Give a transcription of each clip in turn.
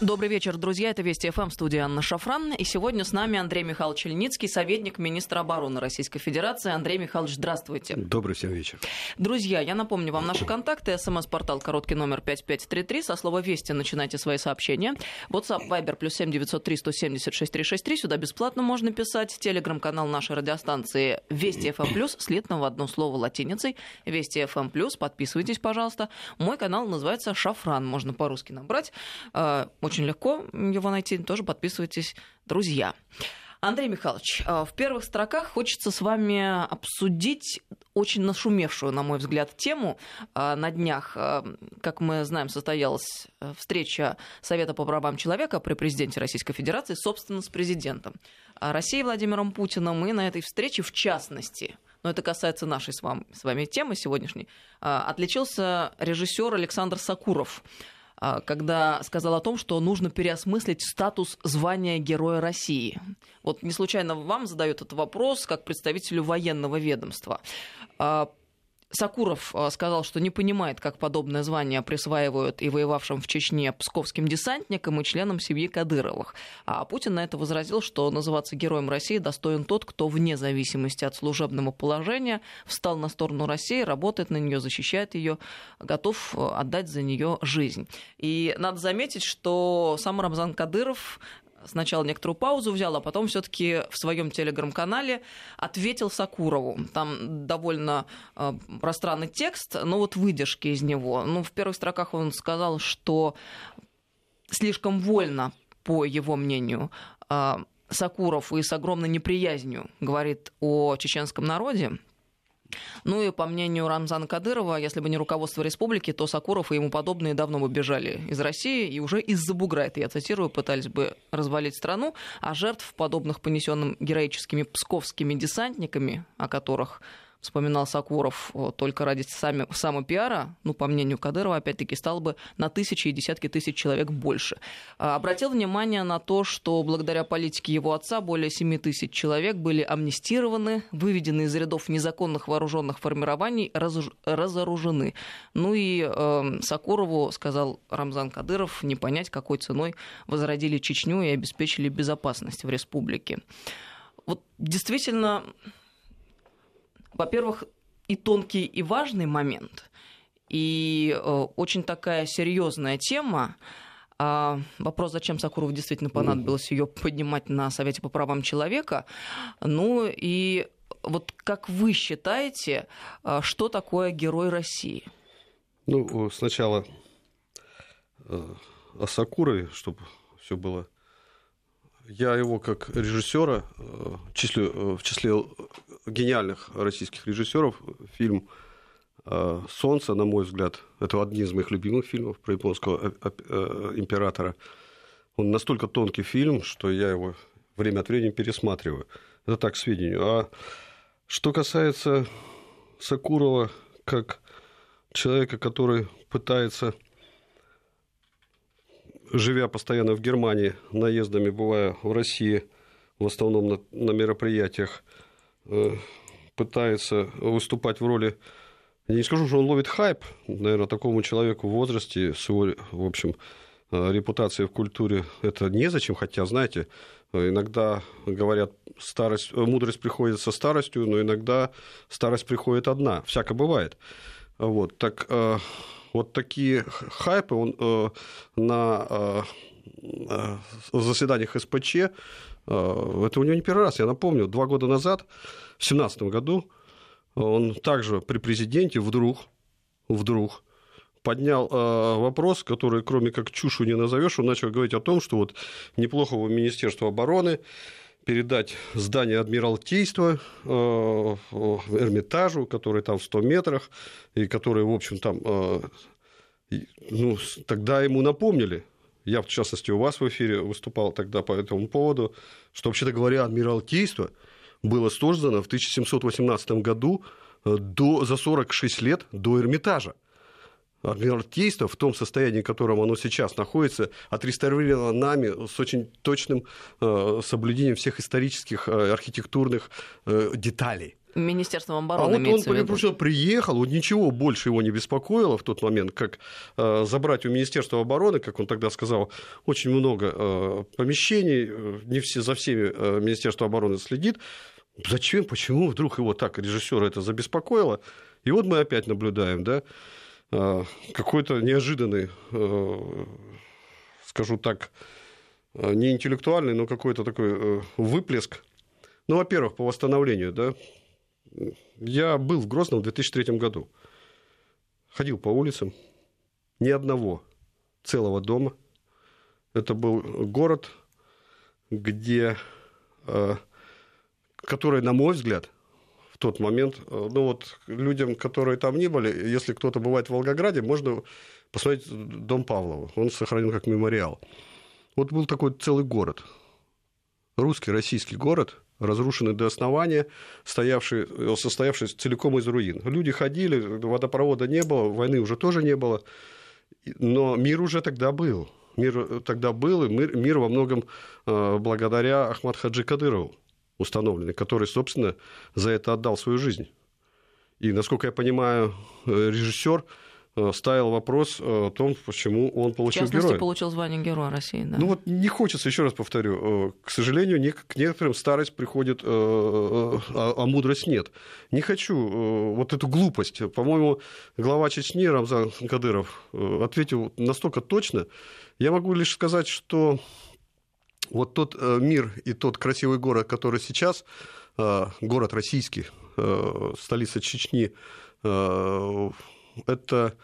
Добрый вечер, друзья. Это Вести ФМ, студия Анна Шафран. И сегодня с нами Андрей Михайлович Ильницкий, советник министра обороны Российской Федерации. Андрей Михайлович, здравствуйте. Добрый всем вечер. Друзья, я напомню вам наши контакты. СМС-портал короткий номер 5533. Со слова «Вести» начинайте свои сообщения. WhatsApp, Viber, плюс 7903 176 363. Сюда бесплатно можно писать. Телеграм-канал нашей радиостанции Вести ФМ+, плюс, слитно в одно слово латиницей. Вести ФМ+, плюс. подписывайтесь, пожалуйста. Мой канал называется «Шафран». Можно по-русски набрать а, очень легко его найти, тоже подписывайтесь, друзья. Андрей Михайлович, э, в первых строках хочется с вами обсудить очень нашумевшую, на мой взгляд, тему. Э, на днях, э, как мы знаем, состоялась встреча Совета по правам человека при президенте Российской Федерации, собственно, с президентом России Владимиром Путиным. И на этой встрече, в частности, но это касается нашей с вами, с вами темы сегодняшней, отличился режиссер Александр Сакуров – когда сказал о том, что нужно переосмыслить статус звания Героя России. Вот не случайно вам задают этот вопрос как представителю военного ведомства. Сакуров э, сказал, что не понимает, как подобное звание присваивают и воевавшим в Чечне псковским десантникам и членам семьи Кадыровых. А Путин на это возразил, что называться героем России достоин тот, кто вне зависимости от служебного положения встал на сторону России, работает на нее, защищает ее, готов э, отдать за нее жизнь. И надо заметить, что сам Рамзан Кадыров сначала некоторую паузу взял, а потом все-таки в своем телеграм-канале ответил Сакурову. Там довольно э, пространный текст, но вот выдержки из него. Ну, в первых строках он сказал, что слишком вольно, по его мнению, э, Сакуров и с огромной неприязнью говорит о чеченском народе, ну и по мнению Рамзана Кадырова, если бы не руководство республики, то Сакуров и ему подобные давно бы бежали из России и уже из-за бугра, это я цитирую, пытались бы развалить страну, а жертв, подобных понесенным героическими псковскими десантниками, о которых вспоминал Сакуров, только ради сами, самопиара, ну, по мнению Кадырова, опять-таки, стало бы на тысячи и десятки тысяч человек больше. А, обратил внимание на то, что благодаря политике его отца более 7 тысяч человек были амнистированы, выведены из рядов незаконных вооруженных формирований, раз, разоружены. Ну и э, Сакурову, сказал Рамзан Кадыров, не понять, какой ценой возродили Чечню и обеспечили безопасность в республике. Вот действительно, во-первых, и тонкий, и важный момент, и э, очень такая серьезная тема. А вопрос, зачем Сакурову действительно понадобилось ее поднимать на Совете по правам человека. Ну и вот как вы считаете, э, что такое герой России? Ну, сначала э, о Сакурове, чтобы все было. Я его как режиссера числю в числе гениальных российских режиссеров. Фильм э, «Солнце», на мой взгляд, это один из моих любимых фильмов про японского э, э, императора. Он настолько тонкий фильм, что я его время от времени пересматриваю. Это так, к сведению. А что касается Сакурова, как человека, который пытается, живя постоянно в Германии, наездами бывая в России, в основном на, на мероприятиях, пытается выступать в роли... Я не скажу, что он ловит хайп, наверное, такому человеку в возрасте, с его, в общем, э, репутацией в культуре это незачем, хотя, знаете, иногда говорят, старость, мудрость приходит со старостью, но иногда старость приходит одна, всяко бывает. Вот, так, э, вот такие хайпы он на заседаниях СПЧ Э, это у него не первый раз. Я напомню, два года назад, в 2017 году, он также при президенте вдруг, вдруг поднял э, вопрос, который, кроме как чушу не назовешь, он начал говорить о том, что вот неплохо бы Министерство обороны передать здание Адмиралтейства э, Эрмитажу, который там в 100 метрах, и который, в общем, там... Ну, тогда ему напомнили, я, в частности, у вас в эфире выступал тогда по этому поводу, что, вообще-то говоря, Адмиралтейство было создано в 1718 году э, до, за 46 лет до Эрмитажа. Адмиралтейство в том состоянии, в котором оно сейчас находится, отреставрировано нами с очень точным э, соблюдением всех исторических э, архитектурных деталей. Министерством обороны. А вот он просто приехал, вот ничего больше его не беспокоило в тот момент, как э, забрать у Министерства обороны, как он тогда сказал, очень много э, помещений, э, не все за всеми э, Министерство обороны следит. Зачем, почему вдруг его так режиссера это забеспокоило? И вот мы опять наблюдаем, да, э, какой-то неожиданный, э, скажу так, э, не интеллектуальный, но какой-то такой э, выплеск. Ну, во-первых, по восстановлению, да, я был в Грозном в 2003 году. Ходил по улицам. Ни одного целого дома. Это был город, где, э, который, на мой взгляд, в тот момент, э, ну вот людям, которые там не были, если кто-то бывает в Волгограде, можно посмотреть дом Павлова. Он сохранен как мемориал. Вот был такой целый город. Русский, российский город – разрушенный до основания, стоявший, э, состоявший целиком из руин. Люди ходили, водопровода не было, войны уже тоже не было, но мир уже тогда был. Мир э, тогда был, и мир, мир во многом э, благодаря Ахмад Хаджи Кадырову установленный, который, собственно, за это отдал свою жизнь. И, насколько я понимаю, режиссер ставил вопрос о том, почему он получил героя. В частности, героя. получил звание Героя России. Да. Ну вот не хочется, еще раз повторю, э, к сожалению, к некоторым старость приходит, э, а, а мудрость нет. Не хочу вот эту глупость. По-моему, глава Чечни Рамзан Кадыров ответил настолько точно. Я могу лишь сказать, что вот тот мир и тот красивый город, который сейчас, город российский, столица Чечни, это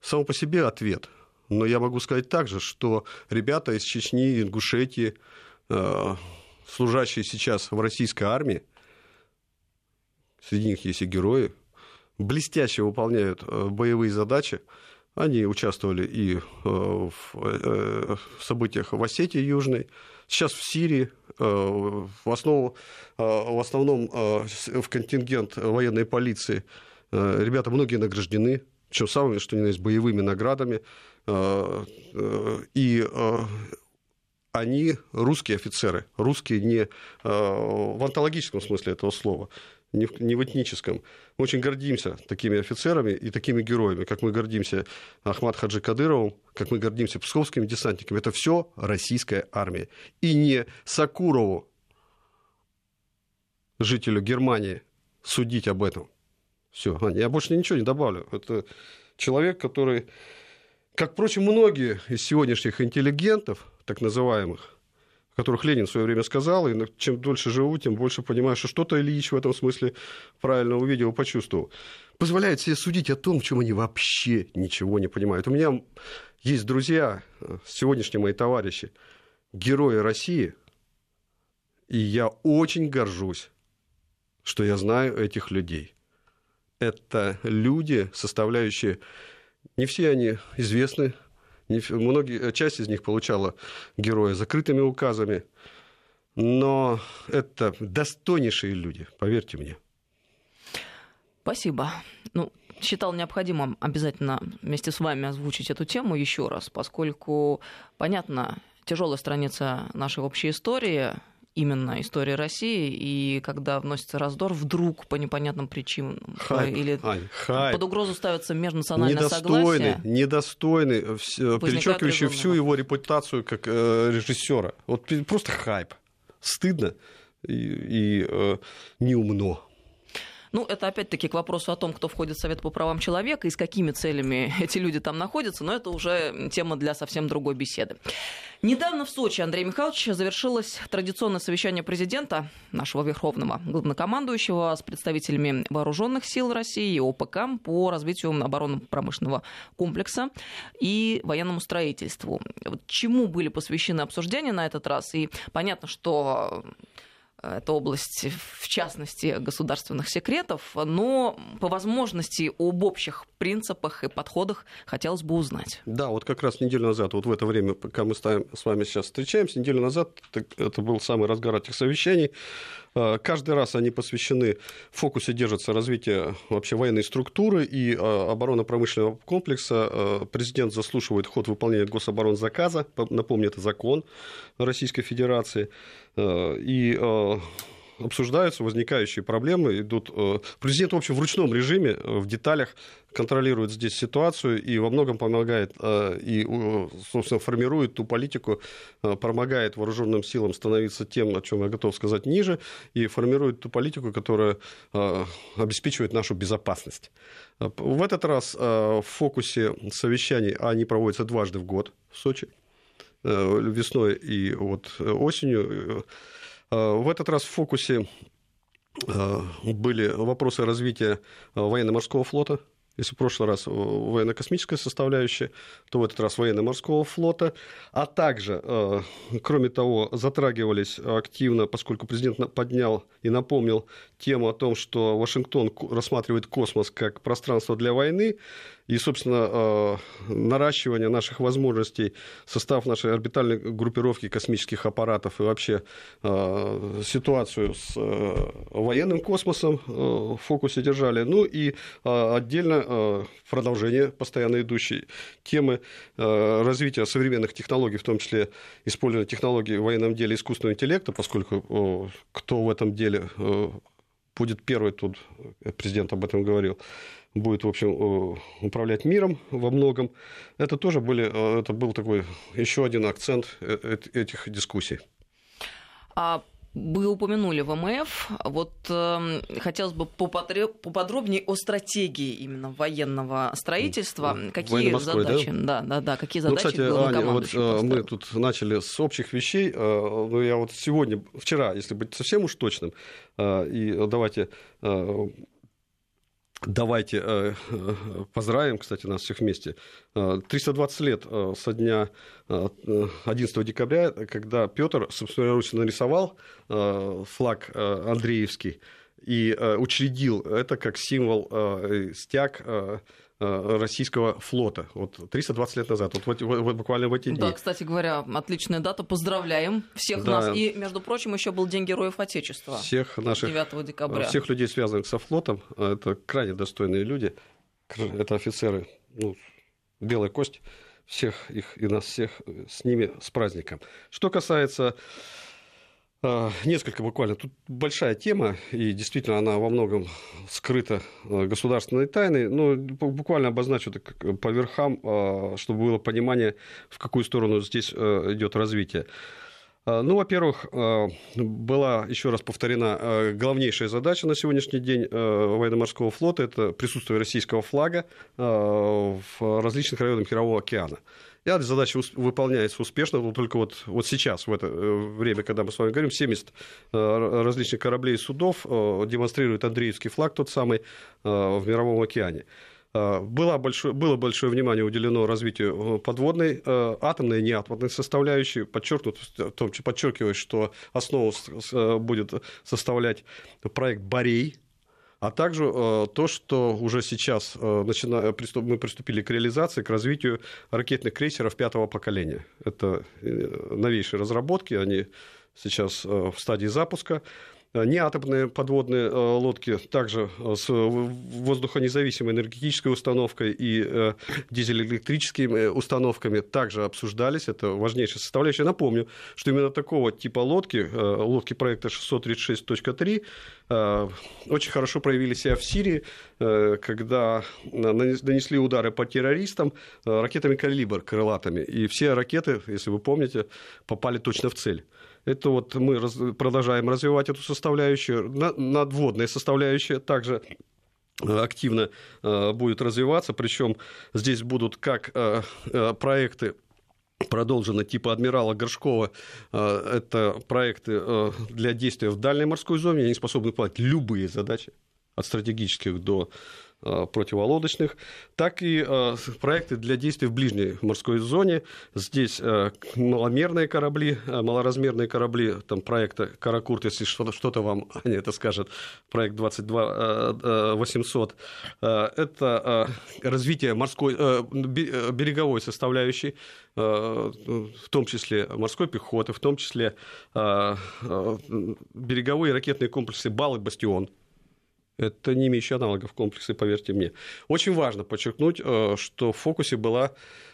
само по себе ответ. Но я могу сказать также, что ребята из Чечни, Ингушетии, э, служащие сейчас в российской армии, среди них есть и герои, блестяще выполняют э, боевые задачи. Они участвовали и э, в событиях в Осетии Южной, сейчас в Сирии, в, основу, в основном в контингент военной полиции. Ребята многие награждены, причем самыми, что ни на есть, боевыми наградами. Э, э, и э, они русские офицеры, русские не в онтологическом смысле этого слова, не в, не в этническом. Мы очень гордимся такими офицерами и такими героями, как мы гордимся Ахмад Хаджи Кадыровым, как мы гордимся псковскими десантниками. Это все российская армия. И не Сакурову, жителю Германии, судить об этом. Все, я больше ничего не добавлю. Это человек, который, как, впрочем, многие из сегодняшних интеллигентов, так называемых, которых Ленин в свое время сказал, и чем дольше живу, тем больше понимаю, что что-то Ильич в этом смысле правильно увидел и почувствовал. Позволяет себе судить о том, в чем они вообще ничего не понимают. У меня есть друзья, сегодняшние мои товарищи, герои России, и я очень горжусь, что я знаю этих людей это люди, составляющие, не все они известны, не, многие, часть из них получала героя закрытыми указами, но это достойнейшие люди, поверьте мне. Спасибо. Ну, считал необходимым обязательно вместе с вами озвучить эту тему еще раз, поскольку, понятно, тяжелая страница нашей общей истории, именно история России, и когда вносится раздор, вдруг по непонятным причинам хайп, или Ань, хайп. под угрозу ставится межнациональное недостойный, согласие. Недостойный, перечеркивающий всю его репутацию как э, режиссера. Вот просто хайп. Стыдно и, и э, неумно. Ну, это опять-таки к вопросу о том, кто входит в Совет по правам человека и с какими целями эти люди там находятся, но это уже тема для совсем другой беседы. Недавно в Сочи, Андрей Михайлович, завершилось традиционное совещание президента, нашего верховного главнокомандующего, с представителями вооруженных сил России и ОПК по развитию оборонно-промышленного комплекса и военному строительству. Чему были посвящены обсуждения на этот раз? И понятно, что это область, в частности, государственных секретов, но по возможности об общих принципах и подходах хотелось бы узнать. Да, вот как раз неделю назад, вот в это время, пока мы с вами сейчас встречаемся, неделю назад, это был самый разгар этих совещаний, Каждый раз они посвящены, в фокусе держится развитие вообще военной структуры и а, оборонно-промышленного комплекса. А, президент заслушивает ход выполнения гособоронзаказа, напомню, это закон Российской Федерации. И обсуждаются возникающие проблемы, идут... Президент, в общем, в ручном режиме, в деталях контролирует здесь ситуацию и во многом помогает и, собственно, формирует ту политику, помогает вооруженным силам становиться тем, о чем я готов сказать ниже, и формирует ту политику, которая обеспечивает нашу безопасность. В этот раз в фокусе совещаний, они проводятся дважды в год в Сочи, весной и вот осенью, Э, в этот раз в фокусе э, были вопросы развития э, военно-морского флота. Если в прошлый раз военно-космическая составляющая, то в этот раз военно-морского флота. А также, кроме того, затрагивались активно, поскольку президент поднял и напомнил тему о том, что Вашингтон рассматривает космос как пространство для войны, и, собственно, э, наращивание наших возможностей, состав нашей орбитальной группировки космических аппаратов и вообще э, ситуацию с э, военным космосом в фокусе держали. Ну и отдельно продолжение постоянно идущей темы развития современных технологий, в том числе использования технологий в военном деле искусственного интеллекта, поскольку кто в этом деле будет первый, тут президент об этом говорил, будет, в общем, э, управлять миром во многом. Это тоже были, э, это был такой еще один акцент э, этих дискуссий. А вы упомянули ВМФ. Вот э, хотелось бы поподробнее о стратегии именно военного строительства. Какие задачи? Да? да, да, да. Какие задачи ну, кстати, Аня, вот, мы тут начали с общих вещей. Но я вот сегодня, вчера, если быть совсем уж точным, и давайте Давайте э, э, поздравим, кстати, нас всех вместе. 320 э, лет со дня 11 декабря, когда Петр собственноручно нарисовал флаг Андреевский и учредил это как символ стяг российского флота. Вот 320 лет назад, вот, вот, вот буквально в эти дни. Да, кстати говоря, отличная дата. Поздравляем всех да. нас. И, между прочим, еще был День Героев Отечества. Всех наших, 9 декабря. Всех людей, связанных со флотом. Это крайне достойные люди. Это офицеры, ну, белая кость. Всех их и нас всех с ними с праздником. Что касается несколько буквально. Тут большая тема, и действительно она во многом скрыта а, государственной тайной. Но буквально обозначу так по верхам, а, чтобы было понимание, в какую сторону здесь идет развитие. Ну, во-первых, была еще раз повторена главнейшая задача на сегодняшний день военно-морского флота – это присутствие российского флага в различных районах Мирового океана. Эта задача выполняется успешно, но только вот, вот сейчас, в это э, время, когда мы с вами говорим, 70 э, различных кораблей и судов э, демонстрируют Андреевский флаг, тот самый, в Мировом океане. Было большое, было большое внимание уделено развитию подводной, атомной и неатомной составляющей. Подчеркнут, подчеркиваю, что основу будет составлять проект «Борей», а также э, то, что уже сейчас э, мы приступили к реализации, к развитию ракетных крейсеров пятого поколения. Это э, новейшие разработки, они сейчас в стадии запуска. Э, неатомные подводные э, лодки также э, с воздухонезависимой энергетической установкой и дизель-электрическими установками также обсуждались. Это важнейшая составляющая. Напомню, что именно такого типа лодки, лодки проекта 636.3, очень хорошо проявили себя в Сирии, когда нанесли удары по террористам ракетами «Калибр» крылатыми. И все ракеты, если вы помните, попали точно в цель. Это вот мы раз, продолжаем развивать эту составляющую. Надводная составляющая также э, активно э, будет развиваться, причем здесь будут как э, проекты продолжены типа адмирала Горшкова. Это проекты для действия в дальней морской зоне. Они способны выполнять любые задачи, от стратегических до противолодочных, так и э, проекты для действий в ближней морской зоне. Здесь э, маломерные корабли, малоразмерные корабли, там проекта Каракурт, если что-то вам Аня это скажет, проект 22 800. Это развитие морской, береговой составляющей, в том числе морской пехоты, в том числе береговые ракетные комплексы «Бал» и «Бастион», Это не имеющий аналогов комплексы, поверьте мне. Очень важно подчеркнуть, э, что в фокусе была,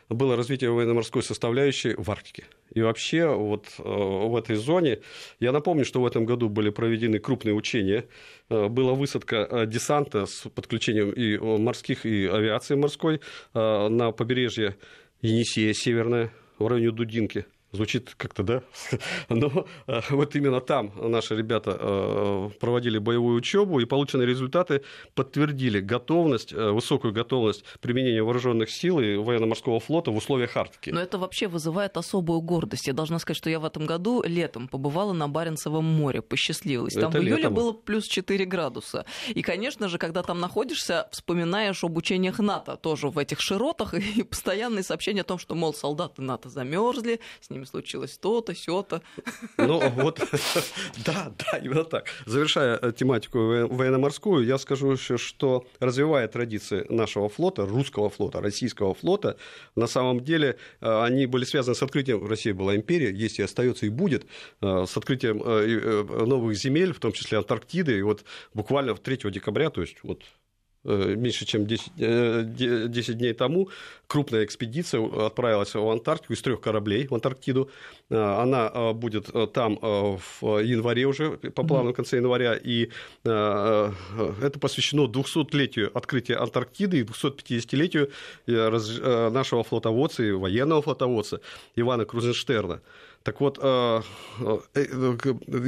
было развитие военно-морской составляющей в Арктике. И вообще вот э, в этой зоне, я напомню, что в этом году были проведены крупные учения, э, была высадка десанта с подключением и морских, и авиации морской на побережье Енисея Северная в районе Дудинки – Звучит как-то, да? Но э, вот именно там наши ребята э, проводили боевую учебу, и полученные результаты подтвердили готовность, э, высокую готовность применения вооруженных сил и военно-морского флота в условиях Арктики. Но это вообще вызывает особую гордость. Я должна сказать, что я в этом году летом побывала на Баренцевом море, посчастливилась. Там это в июле летом. было плюс 4 градуса. И, конечно же, когда там находишься, вспоминаешь об учениях НАТО тоже в этих широтах, и постоянные сообщения о том, что, мол, солдаты НАТО замерзли, с ними ними случилось то-то, сё-то. Ну вот, да, да, именно так. Завершая э, тематику военно-морскую, я скажу еще, что развивая традиции нашего флота, русского флота, российского флота, на самом деле э, они были связаны с открытием, Россия была империя, есть и остается и будет, э, с открытием новых земель, в том числе Антарктиды, и вот буквально 3 декабря, то есть вот меньше чем 10, 10 э, дней тому крупная экспедиция отправилась в Антарктику из трех кораблей в Антарктиду. Э, она будет там в январе уже, по плану в конце января, и это посвящено 200-летию открытия Антарктиды и 250-летию нашего флотоводца и военного флотоводца Ивана Крузенштерна. Так вот, э, э, э,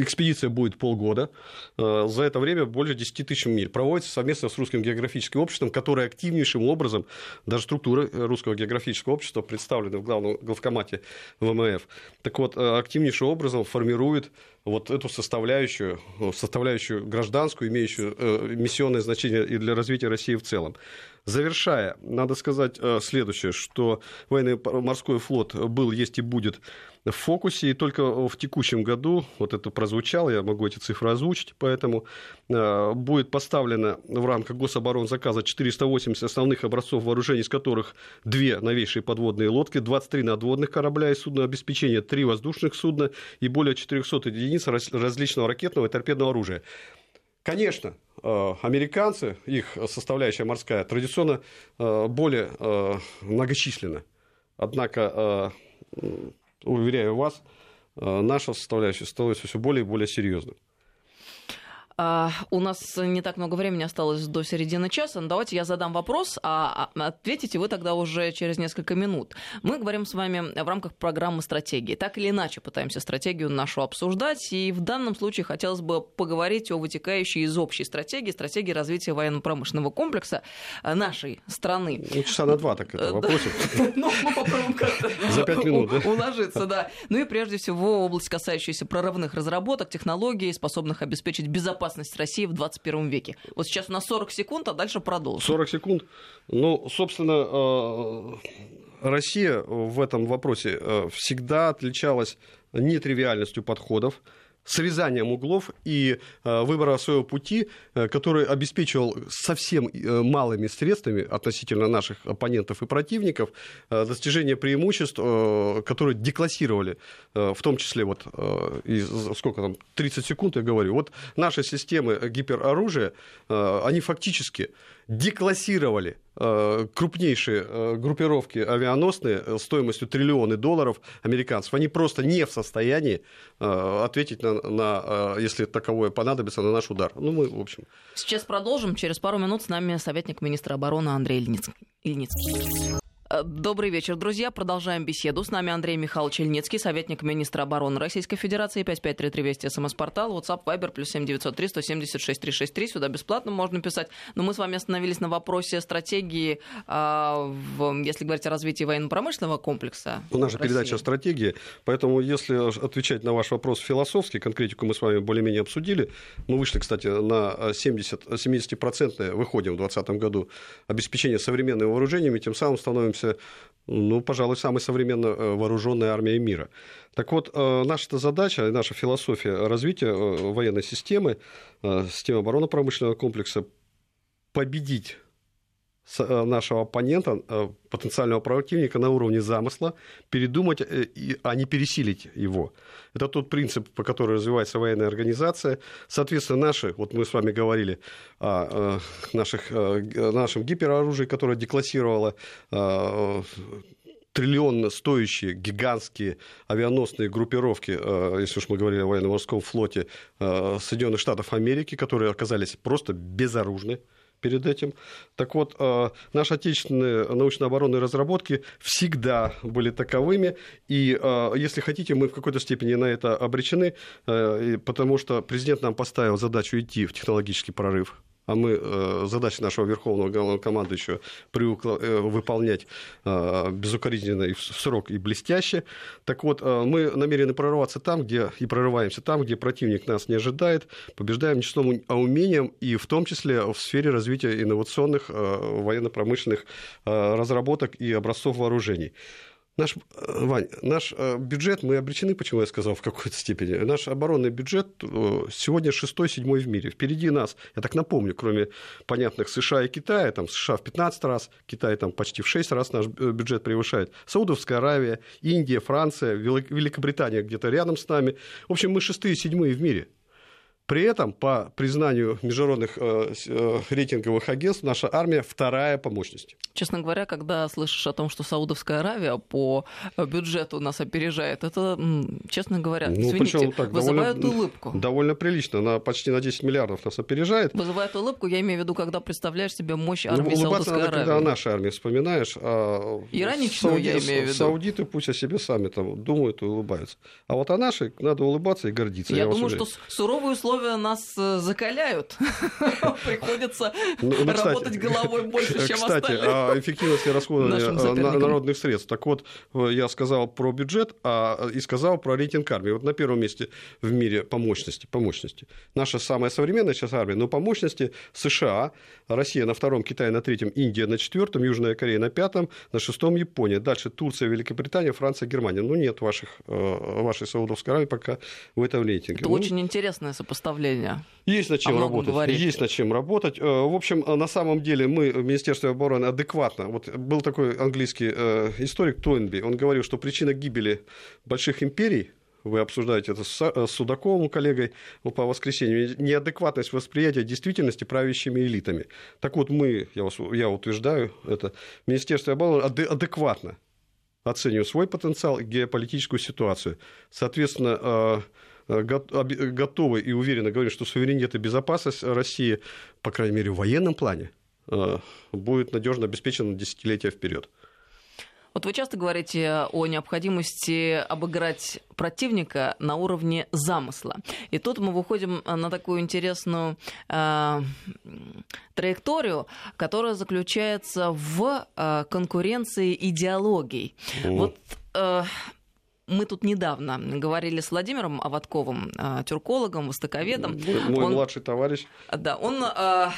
экспедиция будет полгода. За это время более 10 тысяч миль. Проводится совместно с Русским географическим обществом, которое активнейшим образом, даже структуры Русского географического общества представлены в главном главкомате ВМФ, так вот, активнейшим образом формирует вот эту составляющую, составляющую гражданскую, имеющую миссионное значение и для развития России в целом. Завершая, надо сказать следующее, что военный морской флот был, есть и будет в фокусе, и только в текущем году, вот это прозвучало, я могу эти цифры озвучить, поэтому э, будет поставлено в рамках гособоронзаказа 480 основных образцов вооружений, из которых две новейшие подводные лодки, 23 надводных корабля и судно обеспечения, три воздушных судна и более 400 единиц различного ракетного и торпедного оружия. Конечно, э, американцы, их составляющая морская, традиционно э, более многочисленна. Однако уверяю вас, э, наша составляющая становится все более и более серьезной. А, у нас не так много времени осталось до середины часа. Но давайте я задам вопрос, а, а ответите вы тогда уже через несколько минут. Мы говорим с вами в рамках программы «Стратегии». Так или иначе пытаемся стратегию нашу обсуждать. И в данном случае хотелось бы поговорить о вытекающей из общей стратегии, стратегии развития военно-промышленного комплекса нашей страны. Ну, часа на два так это вопросик. Ну, мы попробуем как-то За пять минут, да? уложиться, да. Ну и прежде всего область, касающаяся прорывных разработок, технологий, способных обеспечить безопасность безопасность России в 21 веке. Вот сейчас у нас 40 секунд, а дальше продолжим. 40 секунд. Ну, собственно, э, Россия в этом вопросе э, всегда отличалась нетривиальностью подходов срезанием углов и э, выбора своего пути, э, который обеспечивал совсем э, малыми средствами относительно наших оппонентов и противников достижение преимуществ, которые деклассировали, в том числе вот сколько там, 30 секунд я говорю, вот наши системы гипероружия, они фактически деклассировали э, крупнейшие э, группировки авианосные э, стоимостью триллионы долларов американцев. Они просто не в состоянии ответить на, на, если таковое понадобится, на наш удар. Ну, мы, в общем... Сейчас продолжим. Через пару минут с нами советник министра обороны Андрей Ильницкий. Э, добрый вечер, друзья. Продолжаем беседу. С нами Андрей Михайлович Ильницкий, советник министра обороны Российской Федерации, 5533 Вести, СМС-портал, WhatsApp, Viber, плюс 7903 176 363. Сюда бесплатно можно писать. Но мы с вами остановились на вопросе стратегии, а, если говорить о развитии военно-промышленного комплекса. У нас же передача о стратегии, поэтому если отвечать на ваш вопрос философски, конкретику мы с вами более-менее обсудили. Мы вышли, кстати, на 70, 70% выходим в 2020 году обеспечение современными вооружениями, тем самым становимся являемся, ну, пожалуй, самой современно э, вооруженной армией мира. Так вот, э, наша задача, наша философия развития э, военной системы, системы оборонно-промышленного комплекса победить нашего оппонента, потенциального противника на уровне замысла, передумать, а не пересилить его. Это тот принцип, по которому развивается военная организация. Соответственно, наши, вот мы с вами говорили о наших, нашем гипероружии, которое деклассировало триллионно стоящие гигантские авианосные группировки, если уж мы говорили о военно-морском флоте Соединенных Штатов Америки, которые оказались просто безоружны перед этим. Так вот, э, наши отечественные научно-оборонные разработки всегда были таковыми, и, э, если хотите, мы в какой-то степени на это обречены, э, потому что президент нам поставил задачу идти в технологический прорыв а мы э, задачи нашего верховного главнокомандующего привыкла э, выполнять э, безукоризненно и в срок и блестяще. Так вот, мы намерены прорываться там, где и прорываемся там, где противник нас не ожидает, побеждаем не числом, а умением, и в том числе в сфере развития инновационных военно-промышленных разработок и образцов вооружений. Наш, э, Вань, наш э, бюджет, мы обречены, почему я сказал, в какой-то степени. Наш оборонный бюджет э, сегодня шестой-седьмой в мире. Впереди нас, я так напомню, кроме понятных США и Китая, там США в 15 раз, Китай там почти в 6 раз наш бюджет превышает. Саудовская Аравия, Индия, Франция, Великобритания где-то рядом с нами. В общем, мы шестые-седьмые в мире. При этом, по признанию международных э, э, рейтинговых агентств, наша армия вторая по мощности. Честно говоря, когда слышишь о том, что Саудовская Аравия по бюджету нас опережает, это, честно говоря, ну, извините, так, вызывает довольно, улыбку. Довольно прилично, она почти на 10 миллиардов нас опережает. Вызывает улыбку, я имею в виду, когда представляешь себе мощь ну, армии ну, Саудовской надо, Аравии. когда о нашей армии вспоминаешь. А Ироничную, Сауди, я имею в виду. Саудиты пусть о себе сами там думают и улыбаются. А вот о нашей надо улыбаться и гордиться. Я, я думаю, что суровые условия условия нас э, закаляют. Приходится ну, ну, работать головой больше, чем Кстати, остальные. о эффективности расходования э, народных средств. Так вот, э, я сказал про бюджет а, и сказал про рейтинг армии. Вот на первом месте в мире по мощности. По мощности. Наша самая современная сейчас армия, но по мощности США, Россия на втором, Китай на третьем, Индия на четвертом, Южная Корея на пятом, на шестом Япония. Дальше Турция, Великобритания, Франция, Германия. Ну, нет ваших, вашей Саудовской Аравии пока в этом рейтинге. Это ну, очень интересное сопоставление сопоставления. Есть над чем работать. Говорить. Есть над чем работать. Э, в общем, на самом деле мы в Министерстве обороны адекватно. Вот был такой английский э, историк Тойнби. Он говорил, что причина гибели больших империй вы обсуждаете это с э, Судаковым, коллегой, по воскресенью, неадекватность восприятия действительности правящими элитами. Так вот, мы, я, вас, я утверждаю это, Министерство обороны адекватно оцениваем свой потенциал и геополитическую ситуацию. Соответственно, Э, готовы и уверенно говорим, что суверенитет и безопасность России, по крайней мере, в военном плане, э, будет надежно обеспечена десятилетия вперед. Вот вы часто говорите о необходимости обыграть противника на уровне замысла. И тут мы выходим на такую интересную э, траекторию, которая заключается в э, конкуренции идеологий. Mm. Вот э, мы тут недавно говорили с Владимиром Аватковым, а, тюркологом, востоковедом. Мой он, младший товарищ. Да, он э,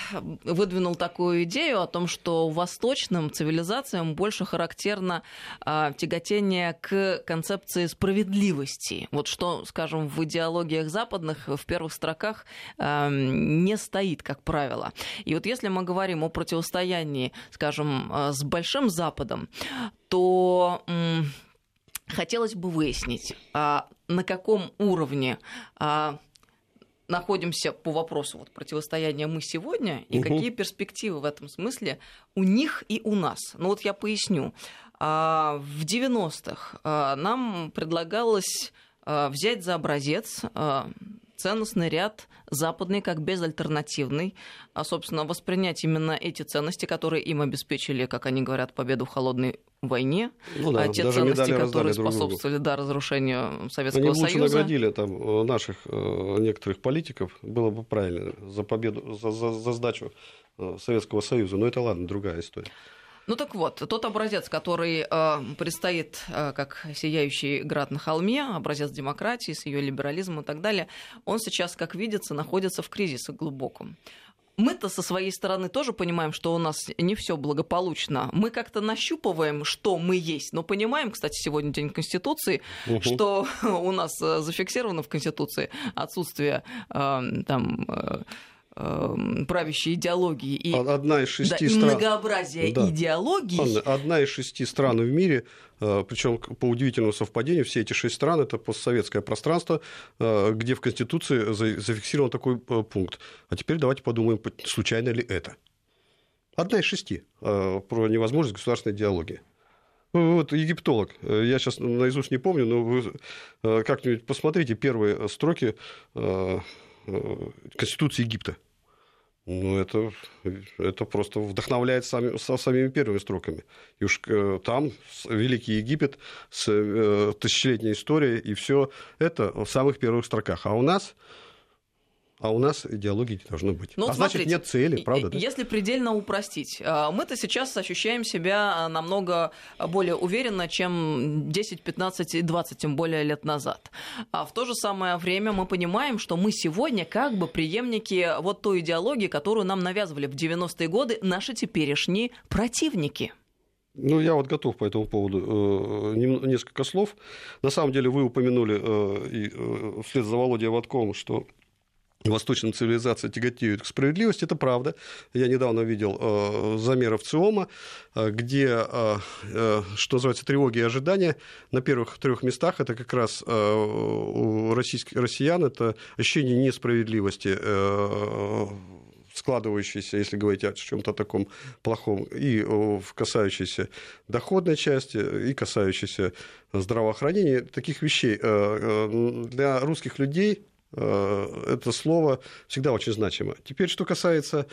выдвинул такую идею о том, что восточным цивилизациям больше характерно э, тяготение к концепции справедливости. Вот что, скажем, в идеологиях западных в первых строках э, не стоит, как правило. И вот если мы говорим о противостоянии, скажем, с Большим Западом, то Хотелось бы выяснить, а, на каком уровне а, находимся по вопросу вот, противостояния мы сегодня и угу. какие перспективы в этом смысле у них и у нас. Ну вот я поясню. А, в 90-х нам предлагалось взять за образец ценностный ряд западный как безальтернативный, а, собственно, воспринять именно эти ценности, которые им обеспечили, как они говорят, победу в холодной войне, ну, да, а те ценности, которые способствовали да, разрушению Советского Они Союза. Они наградили там э, наших э, некоторых политиков, было бы правильно, за победу, за, за, за сдачу э, Советского Союза, но это ладно, другая история. Ну так вот, тот образец, который э, предстоит э, как сияющий град на холме, образец демократии с ее либерализмом и так далее, он сейчас, как видится, находится в кризисе глубоком. Мы-то со своей стороны тоже понимаем, что у нас не все благополучно. Мы как-то нащупываем, что мы есть, но понимаем, кстати, сегодня день Конституции, угу. что у нас э, зафиксировано в Конституции отсутствие э, там. Э, правящей идеологии и, одна из шести да, стран... многообразия да. идеологий. Анна, одна из шести стран в мире, э, причем по удивительному совпадению, все эти шесть стран это постсоветское пространство, э, где в Конституции зафиксирован такой э, пункт. А теперь давайте подумаем, случайно ли это. Одна из шести про невозможность государственной диалоги. Ну, вот египтолог, я сейчас наизусть не помню, но вы как-нибудь посмотрите первые строки Конституции Египта. Ну, это, это просто вдохновляет сами, со самими первыми строками. И уж э, там Великий Египет с э, тысячелетней историей, и все это в самых первых строках. А у нас а у нас идеологии не должно быть. Ну, а смотрите, значит, нет цели, правда? Да? Если предельно упростить, а, мы-то сейчас ощущаем себя намного более уверенно, чем 10, 15 и 20, тем более лет назад. А в то же самое время мы понимаем, что мы сегодня как бы преемники вот той идеологии, которую нам навязывали в 90-е годы наши теперешние противники. Ну, я вот готов по этому поводу э, несколько слов. На самом деле, вы упомянули э, э, вслед за Володей Ватком, что восточная цивилизация тяготеют к справедливости, это правда. Я недавно видел э, замеры в ЦИОМа, э, где, э, что называется, тревоги и ожидания на первых трех местах это как раз у российских, россиян это ощущение несправедливости складывающийся, если говорить о чем-то таком плохом, и касающейся доходной части, и касающейся здравоохранения, таких вещей. Для русских людей это слово всегда очень значимо. Теперь, что касается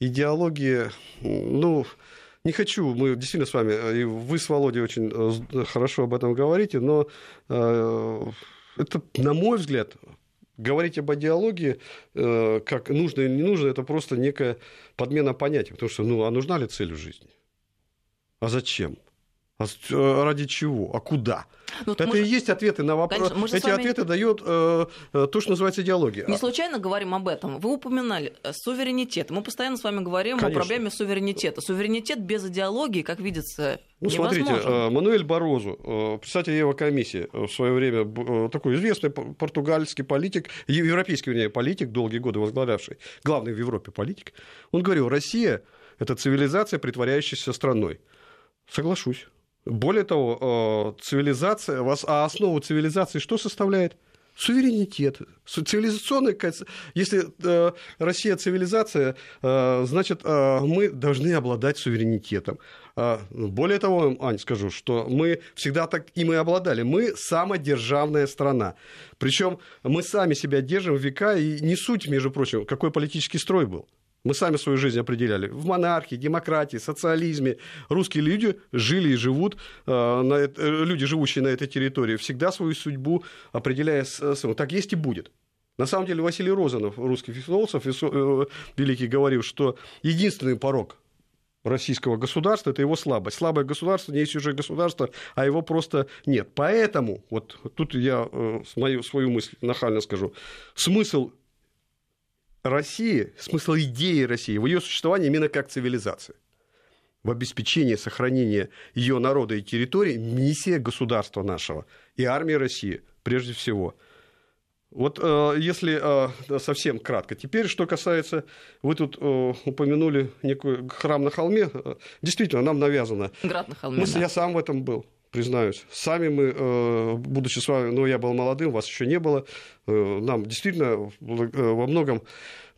идеологии, ну, не хочу, мы действительно с вами, и вы с Володей очень э, хорошо об этом говорите, но э, это, на мой взгляд, говорить об идеологии, как нужно или не нужно, это просто некая подмена понятия. Потому что, ну, а нужна ли цель в жизни? А зачем? А э, ради чего? А куда? Ну, Это и есть ответы на вопрос. Эти вами... ответы дает э, э, то, что называется идеология. Не случайно говорим об этом. Вы упоминали э, суверенитет. Мы постоянно с вами говорим Конечно. о проблеме суверенитета. Суверенитет без идеологии, как видится, ну, невозможен. смотрите, Мануэль Борозу, председатель Еврокомиссии в свое время, такой известный португальский политик, европейский, вернее, политик, долгие годы возглавлявший, главный в Европе политик, он говорил, Россия – это цивилизация, притворяющаяся страной. Соглашусь. Более того, э, цивилизация, а основу цивилизации что составляет? Суверенитет. Цивилизационная, если э, Россия цивилизация, э, значит, мы должны обладать суверенитетом. Более того, Ань, скажу, что мы всегда так и мы обладали. Мы самодержавная страна. Причем мы сами себя держим века, и не суть, между прочим, какой политический строй был. Мы сами свою жизнь определяли. В монархии, демократии, социализме русские люди жили и живут, э, э, люди, живущие на этой территории, всегда свою судьбу определяя своим. Так есть и будет. На самом деле Василий Розанов, русский философ, э, великий, говорил, что единственный порог российского государства – это его слабость. Слабое государство не есть уже государство, а его просто нет. Поэтому, вот тут я свою, свою мысль нахально скажу, смысл России, смысл идеи России, в ее существовании именно как цивилизации. В обеспечении сохранения ее народа и территории миссия государства нашего и армии России прежде всего. Вот э, если э, совсем кратко. Теперь, что касается, вы тут э, упомянули некий храм на холме. Действительно, нам навязано. Град на холме. Мы, да. Я сам в этом был признаюсь. Сами мы, будучи с вами, ну, я был молодым, вас еще не было, нам действительно во многом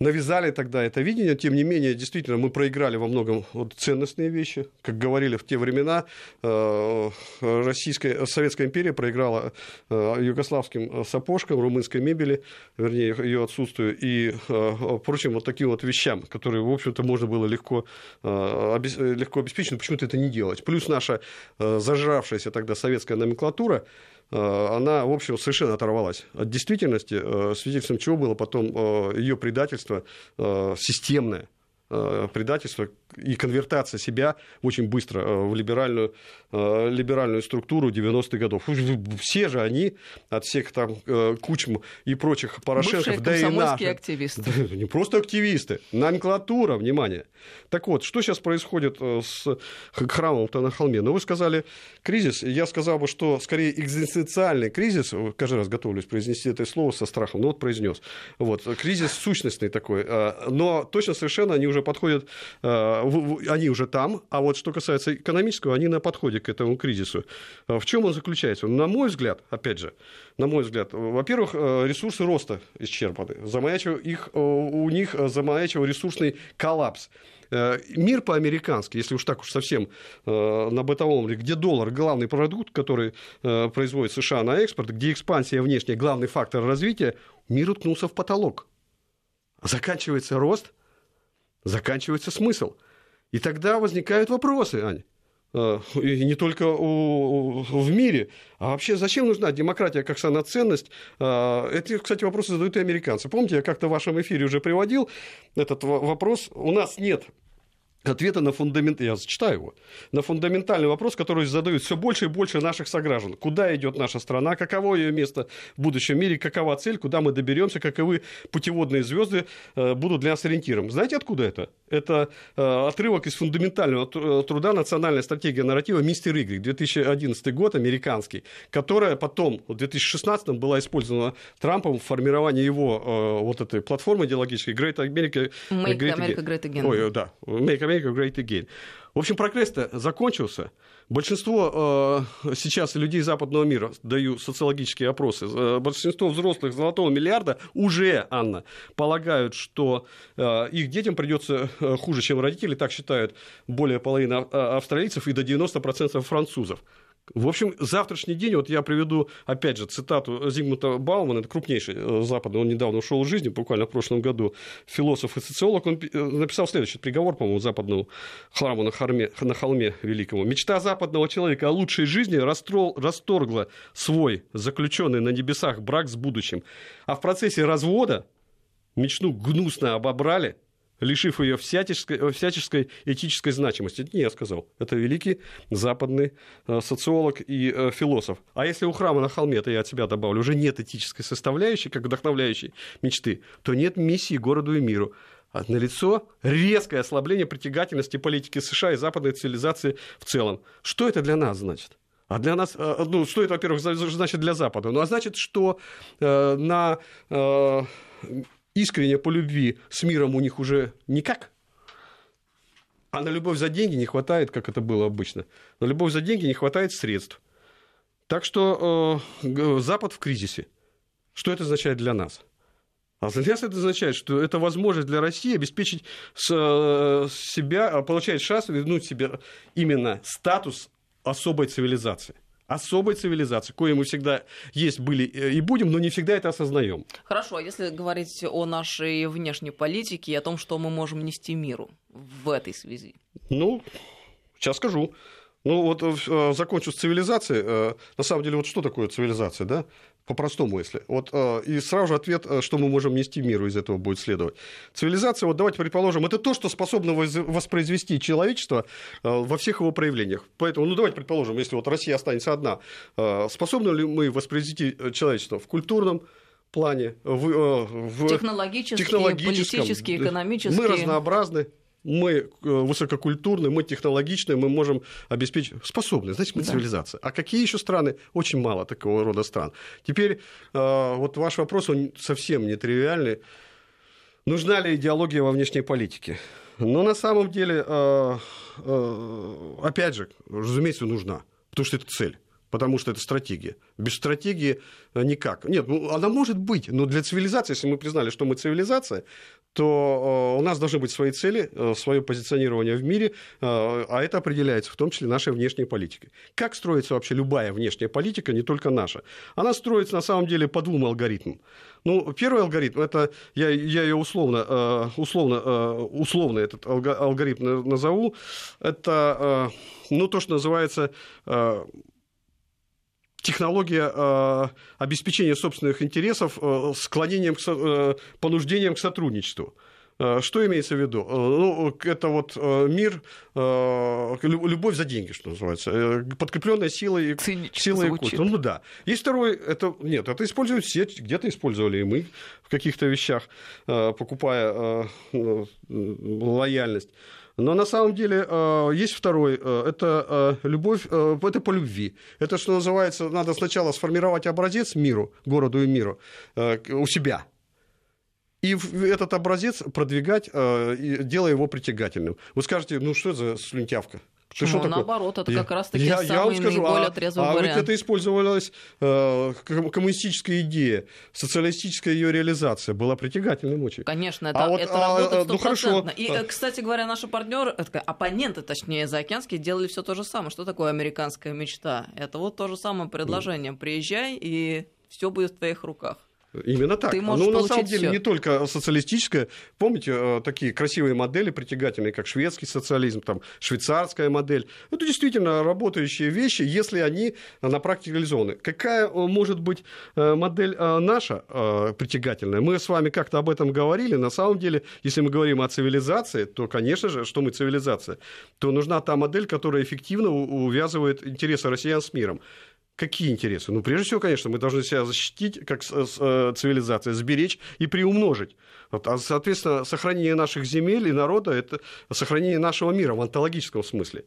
навязали тогда это видение, тем не менее, действительно, мы проиграли во многом вот, ценностные вещи. Как говорили в те времена, э, Российская, Советская империя проиграла э, югославским сапожкам, румынской мебели, вернее, ее отсутствию, и э, прочим вот таким вот вещам, которые, в общем-то, можно было легко, легко обеспечить, но почему-то это не делать. Плюс наша зажравшаяся тогда советская номенклатура, Э, она, в общем, совершенно оторвалась от действительности, э, свидетельством чего было потом э, ее предательство системное, предательство, и конвертация себя очень быстро э, в либеральную, э, либеральную структуру 90-х годов. Все же они от всех там э, Кучм и прочих Порошенков, да и наши. активисты. Не просто активисты, номенклатура, внимание. Так вот, что сейчас происходит с храмом-то на холме? Ну, вы сказали кризис. Я сказал бы, что скорее экзистенциальный кризис, каждый раз готовлюсь произнести это слово со страхом, но вот произнес. Вот, кризис сущностный такой. Но точно совершенно они уже подходят они уже там, а вот что касается экономического, они на подходе к этому кризису. А в чем он заключается? На мой взгляд, опять же, на мой взгляд, во-первых, э, ресурсы роста исчерпаны. Замаячил их, э, у них замаячил ресурсный коллапс. Э, мир по-американски, если уж так уж совсем на бытовом где доллар главный продукт, который производит США на экспорт, где экспансия внешняя главный фактор развития, мир уткнулся в потолок. Заканчивается рост – заканчивается смысл. И тогда возникают вопросы, Аня. Э, и не только в мире. А вообще, зачем нужна демократия как самоценность? Э, эти, кстати, вопросы задают и американцы. Помните, я как-то в вашем эфире уже приводил этот вопрос. У нас нет ответа на фундамент, я зачитаю его, на фундаментальный вопрос, который задают все больше и больше наших сограждан. Куда идет наша страна, каково ее место в будущем мире, какова цель, куда мы доберемся, каковы путеводные звезды э, будут для нас ориентиром. Знаете, откуда это? Это э, отрывок из фундаментального э, труда «Национальная стратегия нарратива. Мистер Игрек», 2011 год, американский, которая потом в 2016 была использована Трампом в формировании его вот этой платформы идеологической Great America, Make Great America Great Again. Ой, да, Make America Great Again. В общем, прогресс-то закончился. Большинство э, сейчас людей западного мира, даю социологические опросы, э, большинство взрослых золотого миллиарда уже, Анна, полагают, что э, их детям придется э, хуже, чем родители, так считают более половины а, австралийцев и до 90% французов. В общем, завтрашний день, вот я приведу, опять же, цитату Зигмунда Баумана, это крупнейший э, западный, он недавно ушел из жизни, буквально в прошлом году, философ и социолог, он э, написал следующий приговор, по-моему, западному храму на, холме, на холме великому. «Мечта западного человека о лучшей жизни растрол, расторгла свой заключенный на небесах брак с будущим, а в процессе развода мечту гнусно обобрали, лишив ее всяческой, всяческой этической значимости. Не я сказал. Это великий западный э, социолог и э, философ. А если у храма на холме, это я от себя добавлю, уже нет этической составляющей, как вдохновляющей мечты, то нет миссии городу и миру. А налицо резкое ослабление притягательности политики США и западной цивилизации в целом. Что это для нас значит? А для нас, э, ну, что это, во-первых, значит для Запада? Ну, а значит, что э, на э, искренне по любви с миром у них уже никак. А на любовь за деньги не хватает, как это было обычно. На любовь за деньги не хватает средств. Так что э, Запад в кризисе. Что это означает для нас? А для нас это означает, что это возможность для России обеспечить с, э, себя, получать шанс вернуть себе именно статус особой цивилизации особой цивилизации, кое мы всегда есть, были э, и будем, но не всегда это осознаем. Хорошо, а если говорить о нашей внешней политике и о том, что мы можем нести миру в этой связи? Ну, сейчас скажу. Ну вот э, закончу с цивилизацией. Э, на самом деле, вот что такое цивилизация, да? По-простому, если. Вот, э, и сразу же ответ, э, что мы можем нести миру из этого будет следовать. Цивилизация, вот давайте предположим, это то, что способно воспроизвести человечество э, во всех его проявлениях. Поэтому, ну давайте предположим, если вот Россия останется одна, способны ли мы воспроизвести человечество в культурном, плане, в, в технологически, технологическом, политически, экономически. Мы разнообразны, мы э, высококультурны, мы технологичны, мы можем обеспечить способны, значит, мы да. цивилизация. А какие еще страны? Очень мало такого рода стран. Теперь э, вот ваш вопрос, он совсем не тривиальный. Нужна ли идеология во внешней политике? Но на самом деле, э, опять же, разумеется, нужна, потому что это цель потому что это стратегия. Без стратегии никак. Нет, ну, она может быть, но для цивилизации, если мы признали, что мы цивилизация, то э, у нас должны быть свои цели, э, свое позиционирование в мире, э, а это определяется в том числе нашей внешней политикой. Как строится вообще любая внешняя политика, не только наша? Она строится на самом деле по двум алгоритмам. Ну, первый алгоритм, это я, я ее условно, условно, условно этот алгоритм назову, это ну, то, что называется технология э, обеспечения собственных интересов э, склонением, к, э, понуждением к сотрудничеству. Э, что имеется в виду? Э, ну, это вот э, мир, любовь за деньги, что называется, подкрепленная силой, силой и культом. Ну да. Есть второй, это нет, это используют все, где-то использовали и мы в каких-то вещах, покупая лояльность. Но на самом деле есть второй, это любовь, это по любви. Это, что называется, надо сначала сформировать образец миру, городу и миру у себя – и этот образец продвигать, э, делая его притягательным. Вы скажете, ну что за слюнтявка? Почему? Что Наоборот, это как раз-таки я, самый я скажу, наиболее а, трезвый а вариант. А ведь это использовалась э, коммунистическая идея, социалистическая ее реализация была притягательным очень. Конечно, это, а вот, это а, работает ну, хорошо. И, э, кстати говоря, наши партнеры, оппоненты, точнее, заокеанские, делали все то же самое. Что такое американская мечта? Это вот то же самое предложение. Приезжай, и все будет в твоих руках. Именно так. Ты можешь ну, на самом деле, всё. не только социалистическая. Помните, э, такие красивые модели притягательные, как шведский социализм, там, швейцарская модель. Это действительно работающие вещи, если они на практике реализованы. Какая э, может быть э, модель наша притягательная? Мы с вами как-то об этом говорили. На самом деле, если мы говорим о цивилизации, то, конечно же, что мы цивилизация, то нужна та модель, которая эффективно увязывает интересы россиян с миром. Какие интересы? Ну, прежде всего, конечно, мы должны себя защитить как э, цивилизация, сберечь и приумножить. Вот, а, соответственно, сохранение наших земель и народа – это сохранение нашего мира в онтологическом смысле.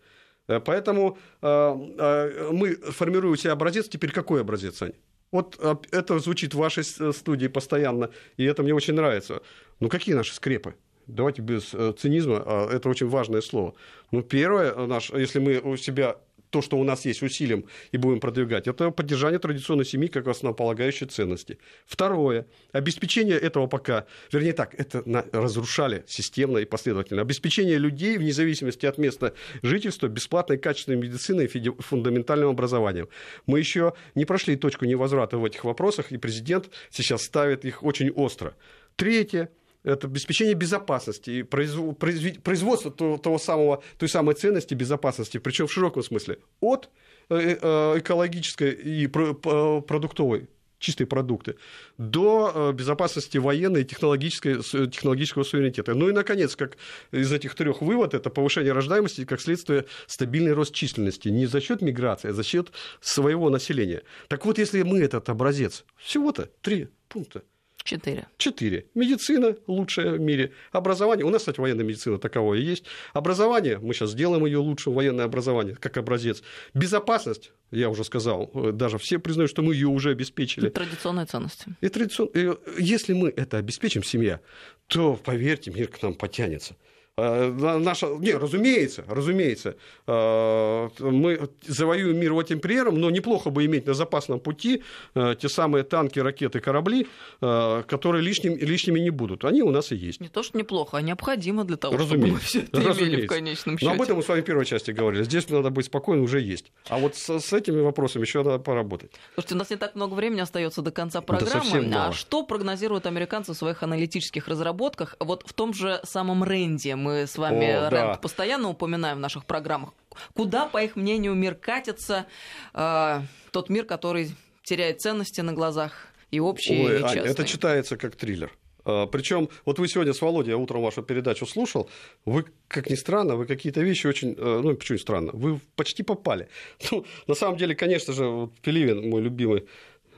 Э, поэтому э, мы формируем у себя образец. Теперь какой образец, Ань? Вот это звучит в вашей студии постоянно, и это мне очень нравится. Ну, какие наши скрепы? Давайте без цинизма, а это очень важное слово. Ну, первое, наш, если мы у себя то, что у нас есть, усилим и будем продвигать, это поддержание традиционной семьи как основополагающей ценности. Второе. Обеспечение этого пока, вернее так, это разрушали системно и последовательно. Обеспечение людей, вне зависимости от места жительства, бесплатной качественной медициной и фундаментальным образованием. Мы еще не прошли точку невозврата в этих вопросах, и президент сейчас ставит их очень остро. Третье это обеспечение безопасности и производство того самого, той самой ценности безопасности, причем в широком смысле, от э, э, экологической и продуктовой чистые продукты, до э, безопасности военной и технологической, технологического суверенитета. Ну и, наконец, как из этих трех вывод, это повышение рождаемости как следствие, стабильный рост численности. Не за счет миграции, а за счет своего населения. Так вот, если мы этот образец, всего-то три пункта – Четыре. Четыре. Медицина лучшая в мире. Образование. У нас, кстати, военная медицина таковое есть. Образование. Мы сейчас сделаем ее лучше, военное образование, как образец. Безопасность. Я уже сказал. Даже все признают, что мы ее уже обеспечили. И традиционные ценности. И традицион... Если мы это обеспечим, семья, то, поверьте, мир к нам потянется. Э, наша... Не, разумеется, разумеется, э, мы завоюем мир этим примером, но неплохо бы иметь на запасном пути э, те самые танки, ракеты, корабли, которые лишним, лишними не будут. Они у нас и есть. Не то, что неплохо, а необходимо для того, разумеется, чтобы мы все это разумеется. имели в конечном счете. Но об этом мы с вами в первой части говорили. Здесь надо быть спокойным, уже есть. А вот с, с этими вопросами еще надо поработать. Слушайте, у нас не так много времени остается до конца программы. Да а что прогнозируют американцы в своих аналитических разработках? Вот в том же самом Ренде мы с вами О, да. постоянно упоминаем в наших программах. Куда, по их мнению, мир катится? Э, тот мир, который теряет ценности на глазах и общие, Ой, и частные. Ань, это читается как триллер. А, Причем, вот вы сегодня с Володей, я утром вашу передачу слушал, вы, как ни странно, вы какие-то вещи очень, э, ну, почему странно, вы почти попали. Ну, на самом деле, конечно же, вот Пеливин, мой любимый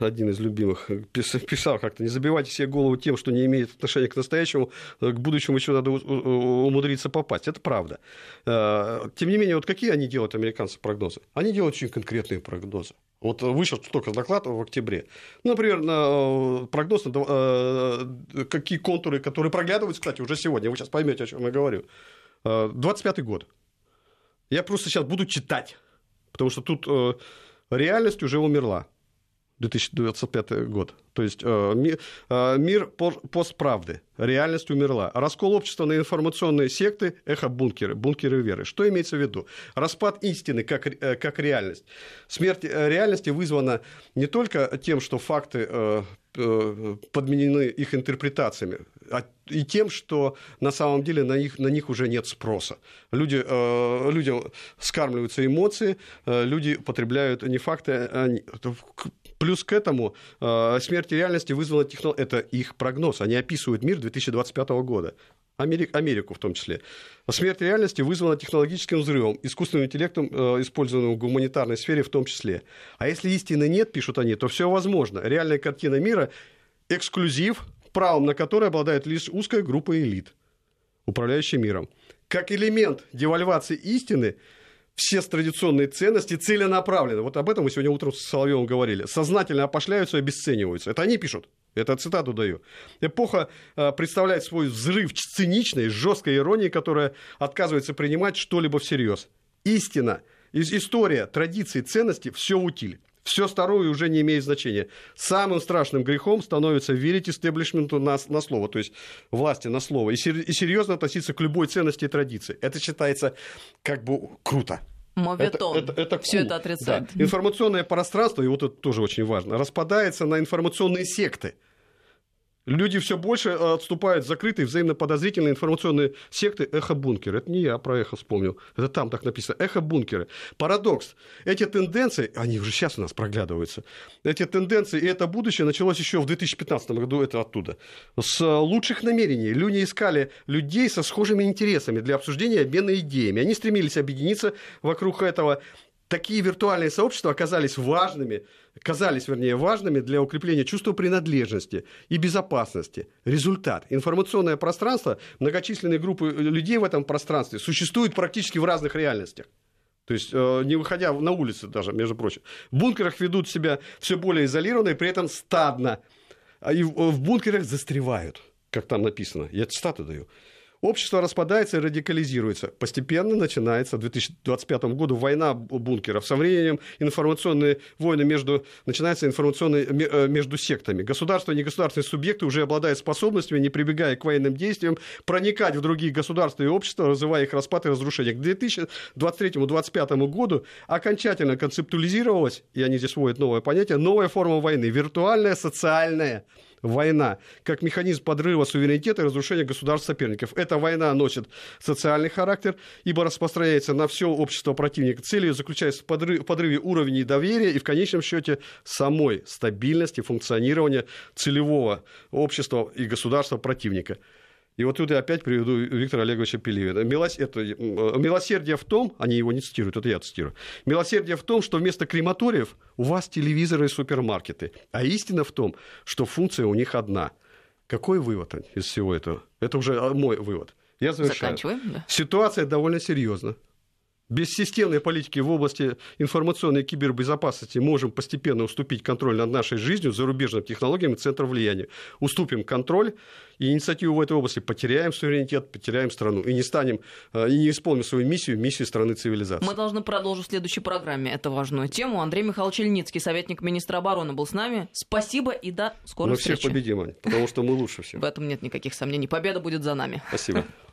один из любимых, писал как-то, не забивайте себе голову тем, что не имеет отношения к настоящему, к будущему еще надо умудриться попасть. Это правда. Э, тем не менее, вот какие они делают, американцы, прогнозы? Они делают очень конкретные прогнозы. Вот вышел только доклад в октябре. Ну, например, на прогноз, на, э, какие контуры, которые проглядываются, кстати, уже сегодня, вы сейчас поймете, о чем я говорю. 25-й э, год. Я просто сейчас буду читать, потому что тут реальность уже умерла. 2025 год. То есть э, мир, э, мир постправды. Реальность умерла. Раскол общества на информационные секты, эхо-бункеры, бункеры веры. Что имеется в виду? Распад истины как, э, как реальность. Смерть реальности вызвана не только тем, что факты подменены их интерпретациями, а и тем, что на самом деле на них, на них уже нет спроса. Люди, э, людям скармливаются эмоции, э, люди потребляют не факты, а Плюс к этому э, смерть реальности вызвала технология. Это их прогноз. Они описывают мир 2025 года. Америку в том числе. Смерть реальности вызвана технологическим взрывом, искусственным интеллектом, э, использованным в гуманитарной сфере в том числе. А если истины нет, пишут они, то все возможно. Реальная картина мира – эксклюзив, правом на который обладает лишь узкая группа элит, управляющая миром. Как элемент девальвации истины – все традиционные ценности целенаправленно, вот об этом мы сегодня утром с Соловьевым говорили, сознательно опошляются и обесцениваются. Это они пишут. Это цитату даю. Эпоха э, представляет свой взрыв циничной, жесткой иронии, которая отказывается принимать что-либо всерьез. Истина, история, традиции, ценности – все утиль. Все старое уже не имеет значения. Самым страшным грехом становится верить истеблишменту на, на слово, то есть власти на слово, и, сер, и серьезно относиться к любой ценности и традиции. Это считается как бы круто. Моветон. Это, это, это Все это отрицает. Да. Информационное пространство, и вот это тоже очень важно, распадается на информационные секты – Люди все больше э, отступают в закрытые, взаимно подозрительные информационные секты эхо-бункеры. Это не я про эхо вспомнил. Это там так написано. Эхо-бункеры. Парадокс. Эти тенденции, они уже сейчас у нас проглядываются. Эти тенденции и это будущее началось еще в 2015 году, это оттуда. С лучших намерений. Люди искали людей со схожими интересами для обсуждения обмена идеями. Они стремились объединиться вокруг этого такие виртуальные сообщества оказались важными, казались, вернее, важными для укрепления чувства принадлежности и безопасности. Результат. Информационное пространство, многочисленные группы людей в этом пространстве существуют практически в разных реальностях. То есть, э, не выходя на улицы даже, между прочим. В бункерах ведут себя все более изолированно и при этом стадно. А и в бункерах застревают, как там написано. Я цитаты даю. Общество распадается и радикализируется. Постепенно начинается в 2025 году война бункеров. Со временем информационные войны между, начинаются информационные э, между сектами. Государства и негосударственные субъекты уже обладают способностью, не прибегая к военным действиям, проникать в другие государства и общества, развивая их распад и разрушение. К 2023-2025 году окончательно концептуализировалась, и они здесь вводят новое понятие, новая форма войны, виртуальная, социальная война как механизм подрыва суверенитета и разрушения государств-соперников. Эта война носит социальный характер, ибо распространяется на все общество противника. Целью заключается в подрыве, подрыве уровней доверия и в конечном счете самой стабильности функционирования целевого общества и государства противника. И вот тут я опять приведу Виктора Олеговича Пелевина. Милос... Это... Э, милосердие в том, они его не цитируют, это я цитирую. Милосердие в том, что вместо крематориев у вас телевизоры и супермаркеты. А истина в том, что функция у них одна. Какой вывод из всего этого? Это уже а, мой вывод. Я завершаю. Заканчиваем, да. Ситуация довольно серьезна. Без системной политики в области информационной кибербезопасности можем постепенно уступить контроль над нашей жизнью зарубежным технологиям и центром влияния. Уступим контроль и инициативу в этой области, потеряем суверенитет, потеряем страну и не станем, э, и не исполним свою миссию, миссию страны цивилизации. Мы должны продолжить в следующей программе эту важную тему. Андрей Михайлович Ильницкий, советник министра обороны, был с нами. Спасибо и до скорой мы встречи. Мы всех победим, Ань, потому что мы лучше всех. В этом нет никаких сомнений. Победа будет за нами. Спасибо.